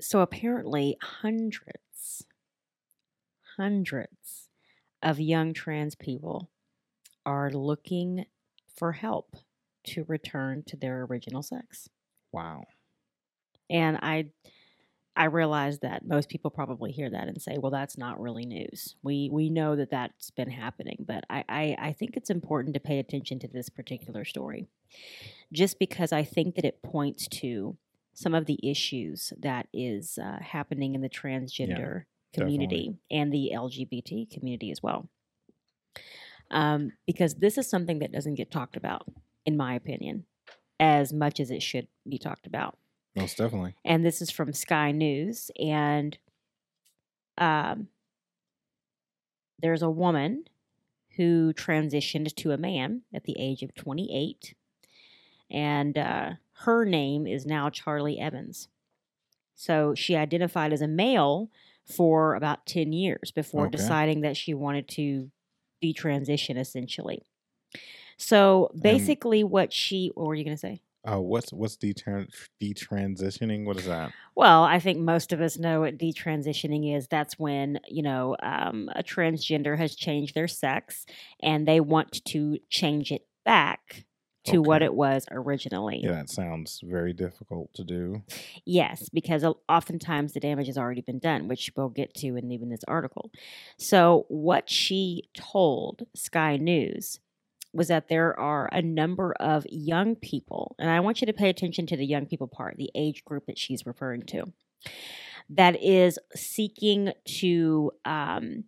so apparently, hundreds, hundreds of young trans people are looking for help to return to their original sex. Wow. And I I realize that most people probably hear that and say, "Well, that's not really news." We we know that that's been happening, but I, I I think it's important to pay attention to this particular story, just because I think that it points to some of the issues that is uh, happening in the transgender community and the LGBT community as well. Um, because this is something that doesn't get talked about, in my opinion, as much as it should be talked about Most definitely. and this is from Sky News. And um, there's a woman who transitioned to a man at the age of 28, and uh, her name is now Charlie Evans. So she identified as a male for about 10 years before Okay. deciding that she wanted to detransition, essentially. So basically, what she, what were you going to say? Uh, what's what's detran- detransitioning? What is that? Well, I think most of us know what detransitioning is. That's when, you know, um, a transgender has changed their sex and they want to change it back to what it was originally. Yeah, that sounds very difficult to do. Yes, because oftentimes the damage has already been done, which we'll get to in even this article. So, what she told Sky News was that there are a number of young people, and I want you to pay attention to the young people part, the age group that she's referring to, that is seeking to. Um,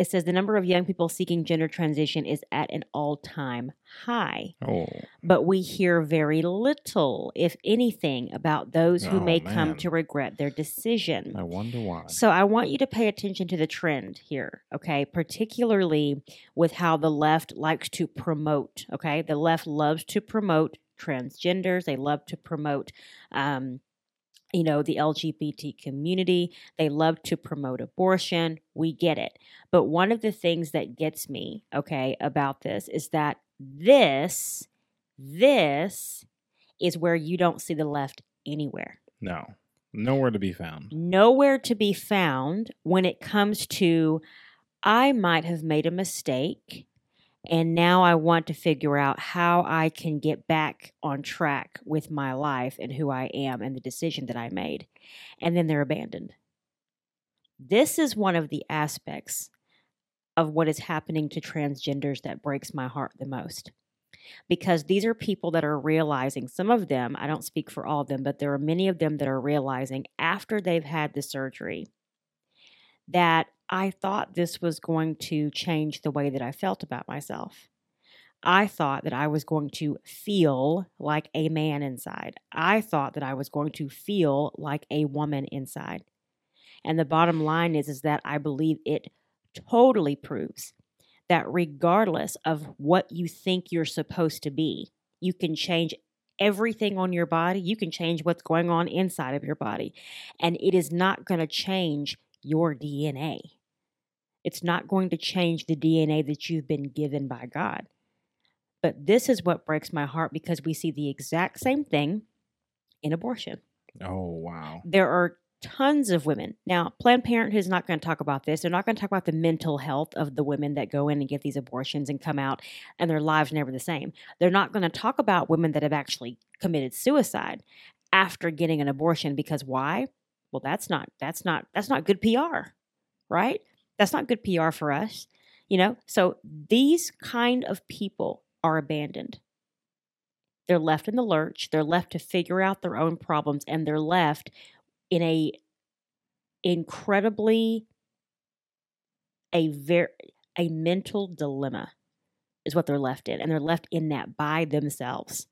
it says the number of young people seeking gender transition is at an all time high Oh, but we hear very little, if anything, about those who Oh, may come to regret their decision. I wonder why. So I want you to pay attention to the trend here, okay? Particularly with how the left likes to promote, okay? The left loves to promote transgenders. They love to promote, um, you know, the LGBT community. They love to promote abortion. We get it. But one of the things that gets me, okay, about this is that this, this is where you don't see the left anywhere no, nowhere to be found. nowhere to be found when it comes to I might have made a mistake and now I want to figure out how I can get back on track with my life and who I am and the decision that I made. And then they're abandoned. This is one of the aspects of what is happening to transgenders that breaks my heart the most. Because these are people that are realizing, some of them, I don't speak for all of them, but there are many of them that are realizing after they've had the surgery that I thought this was going to change the way that I felt about myself. I thought that I was going to feel like a man inside. I thought that I was going to feel like a woman inside. And the bottom line is is that I believe it totally proves that regardless of what you think you're supposed to be, you can change everything on your body. You can change what's going on inside of your body. And it is not going to change your DNA. It's not going to change the DNA that you've been given by God. But this is what breaks my heart because we see the exact same thing in abortion. Oh, wow. There are tons of women. Now, Planned Parenthood is not going to talk about this. They're not going to talk about the mental health of the women that go in and get these abortions and come out and their lives never the same. They're not going to talk about women that have actually committed suicide after getting an abortion because why? Well, that's not that's not that's not good PR, right? That's not good PR for us. You know? So these kind of people are abandoned. They're left in the lurch. They're left to figure out their own problems and they're left in a incredibly a very a mental dilemma is what they're left in and they're left in that by themselves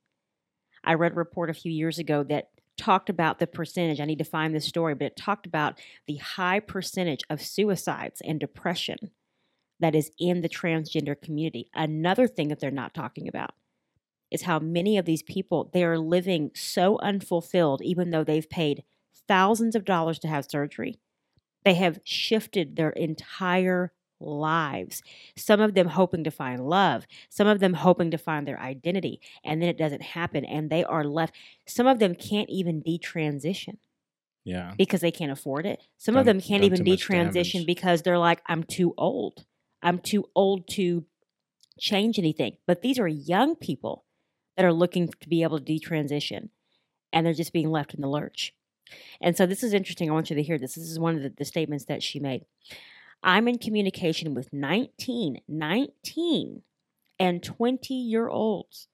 i read a report a few years ago that talked about the percentage i need to find this story but it talked about the high percentage of suicides and depression that is in the transgender community another thing that they're not talking about is how many of these people they are living so unfulfilled even though they've paid thousands of dollars to have surgery. They have shifted their entire lives. Some of them hoping to find love, some of them hoping to find their identity, and then it doesn't happen and they are left. Some of them can't even detransition. Yeah. because they can't afford it. Some of them can't even detransition because they're like, I'm too old. I'm too old to change anything. But these are young people that are looking to be able to detransition and they're just being left in the lurch. And so this is interesting. I want you to hear this. This is one of the, the statements that she made. I'm in communication with 19, 19 and 20 year olds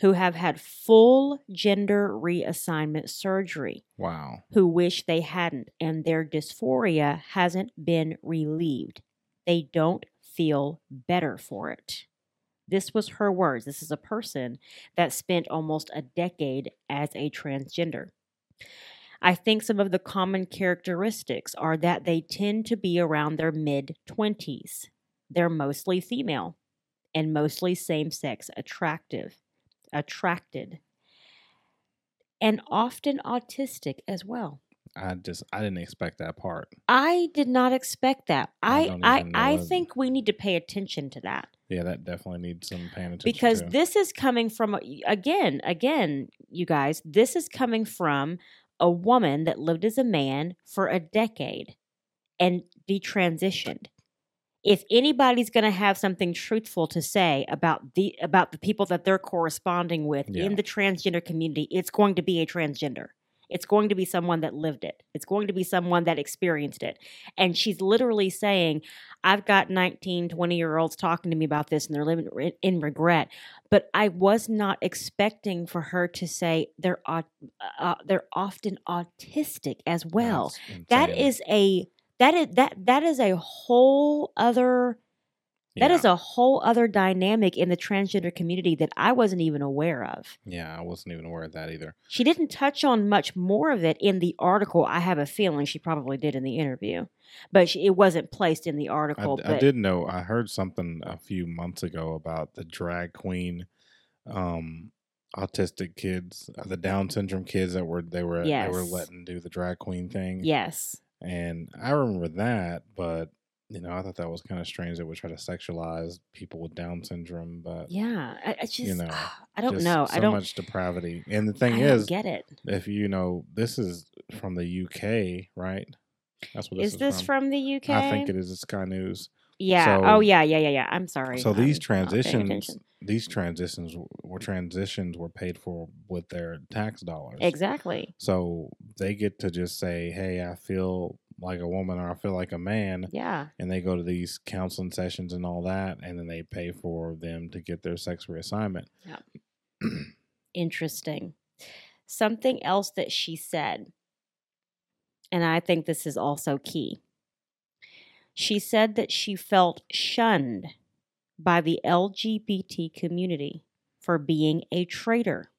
who have had full gender reassignment surgery Wow. who wish they hadn't, and their dysphoria hasn't been relieved. They don't feel better for it. This was her words. This is a person that spent almost a decade as a transgender. I think some of the common characteristics are that they tend to be around their mid 20s. They're mostly female and mostly same sex attractive, attracted, and often autistic as well. I just I didn't expect that part. I did not expect that. I I I, I think we need to pay attention to that Yeah, that definitely needs some paying attention because to. this is coming from again, again, you guys, this is coming from a woman that lived as a man for a decade and detransitioned. If anybody's going to have something truthful to say about the about the people that they're corresponding with Yeah. in the transgender community, it's going to be a transgender. It's going to be someone that lived it. It's going to be someone that experienced it. And she's literally saying, I've got 19, 20 year olds talking to me about this and they're living in- regret. But I was not expecting for her to say they're, au- uh, they're often autistic as well. That is a that is that that is a whole other that yeah. is a whole other dynamic in the transgender community that I wasn't even aware of. Yeah, I wasn't even aware of that either. She didn't touch on much more of it in the article. I have a feeling she probably did in the interview, but she, it wasn't placed in the article. I but did know. I heard something a few months ago about the drag queen, um, autistic kids, uh, the Down syndrome kids that were they were they were letting do the drag queen thing. yes, and I remember that, but you know, I thought that was kind of strange that we try to sexualize people with Down syndrome, but yeah, I, I just you ah, know, I don't know. So I don't. Know much depravity. And the thing I is, get it. if you know, this is from the UK, right? That's what this Is is, this from the UK? I think it is. It's Sky News. Yeah. Oh, so- oh yeah, yeah, yeah, yeah. I'm sorry. So these I'm transitions, these transitions were transitions were paid for with their tax dollars. Exactly. So they get to just say, "Hey, I feel like a woman or I feel like a man," Yeah. and they go to these counseling sessions and all that, and then they pay for them to get their sex reassignment. Yeah. Interesting. Something else that she said, and I think this is also key. She said that she felt shunned by the LGBT community for being a traitor.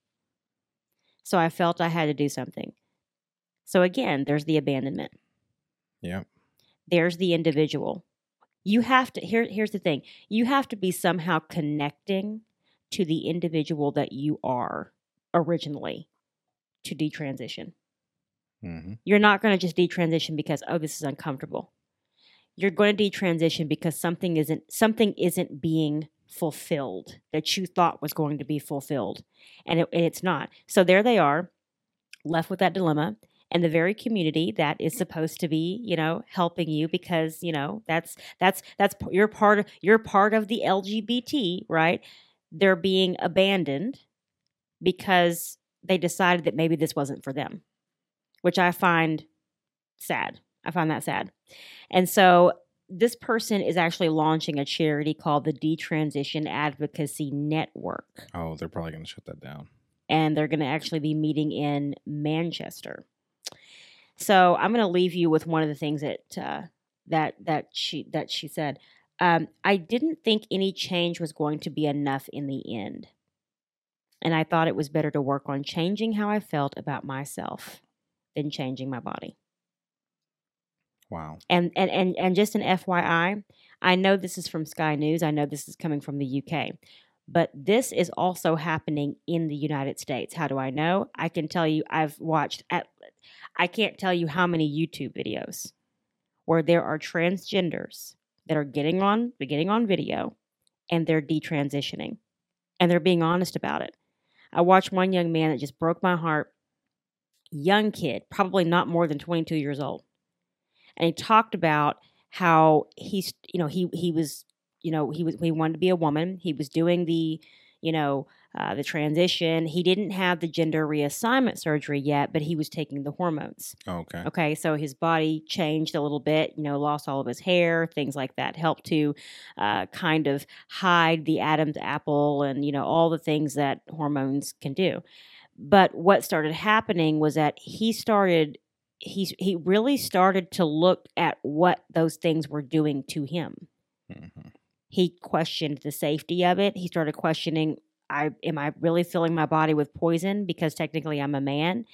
So I felt I had to do something. So again, there's the abandonment. Yep. there's the individual. You have to here here's the thing. You have to be somehow connecting to the individual that you are originally to detransition. hmm You're not going to just detransition because oh this is uncomfortable. You're going to detransition because something isn't something isn't being fulfilled that you thought was going to be fulfilled and, it, and it's not. So there they are left with that dilemma and the very community that is supposed to be you know helping you because you know that's that's that's you're part of you're part of the lgbt right they're being abandoned because they decided that maybe this wasn't for them which i find sad i find that sad and so this person is actually launching a charity called the detransition advocacy network Oh, they're probably going to shut that down. and they're going to actually be meeting in Manchester. So I'm going to leave you with one of the things that uh, that that she that she said. Um, I didn't think any change was going to be enough in the end, and I thought it was better to work on changing how I felt about myself than changing my body. Wow. And and and and just an FYI, I know this is from Sky News. I know this is coming from the UK. But this is also happening in the United States. How do I know? I can tell you I've watched at I can't tell you how many YouTube videos where there are transgenders that are getting on getting on video and they're detransitioning and they're being honest about it. I watched one young man that just broke my heart young kid, probably not more than 22 years old. And he talked about how he's, you know, he he was, you know, he was he wanted to be a woman. He was doing the, you know, uh, the transition. He didn't have the gender reassignment surgery yet, but he was taking the hormones. Okay. Okay, so his body changed a little bit, you know, lost all of his hair, things like that, helped to uh, kind of hide the Adam's apple and, you know, all the things that hormones can do. But what started happening was that he started. He, he really started to look at what those things were doing to him. Mm-hmm. He questioned the safety of it. He started questioning I am I really filling my body with poison because technically I'm a man?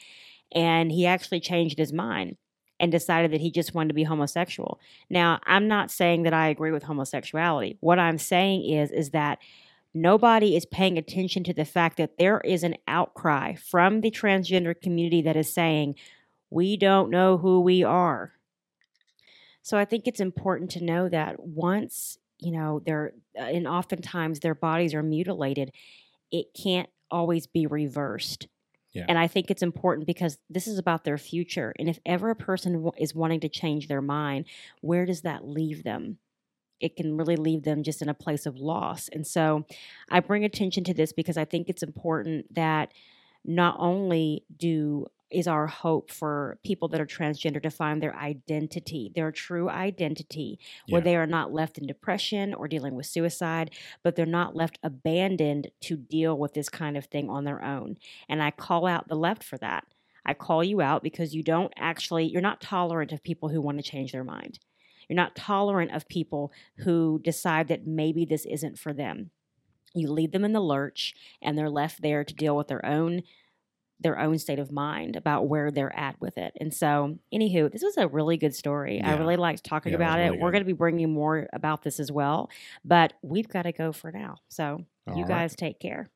And he actually changed his mind and decided that he just wanted to be homosexual. Now, I'm not saying that I agree with homosexuality. What I'm saying is is that nobody is paying attention to the fact that there is an outcry from the transgender community that is saying, "We don't know who we are." So I think it's important to know that once you know they're uh, and oftentimes their bodies are mutilated it can't always be reversed. Yeah. And I think it's important because this is about their future. And if ever a person w- is wanting to change their mind, where does that leave them? It can really leave them just in a place of loss. And so I bring attention to this because I think it's important that not only do is our hope for people that are transgender to find their identity, their true identity, where Yeah. they are not left in depression or dealing with suicide, but they're not left abandoned to deal with this kind of thing on their own. And I call out the left for that. I call you out because you don't actually, you're not tolerant of people who want to change their mind. You're not tolerant of people who decide that maybe this isn't for them. You leave them in the lurch and they're left there to deal with their own their own state of mind about where they're at with it. And so, anywho, this was a really good story. I really liked talking Yeah, about it. really We're going to be bringing more about this as well, but we've got to go for now. So, All you right. guys take care.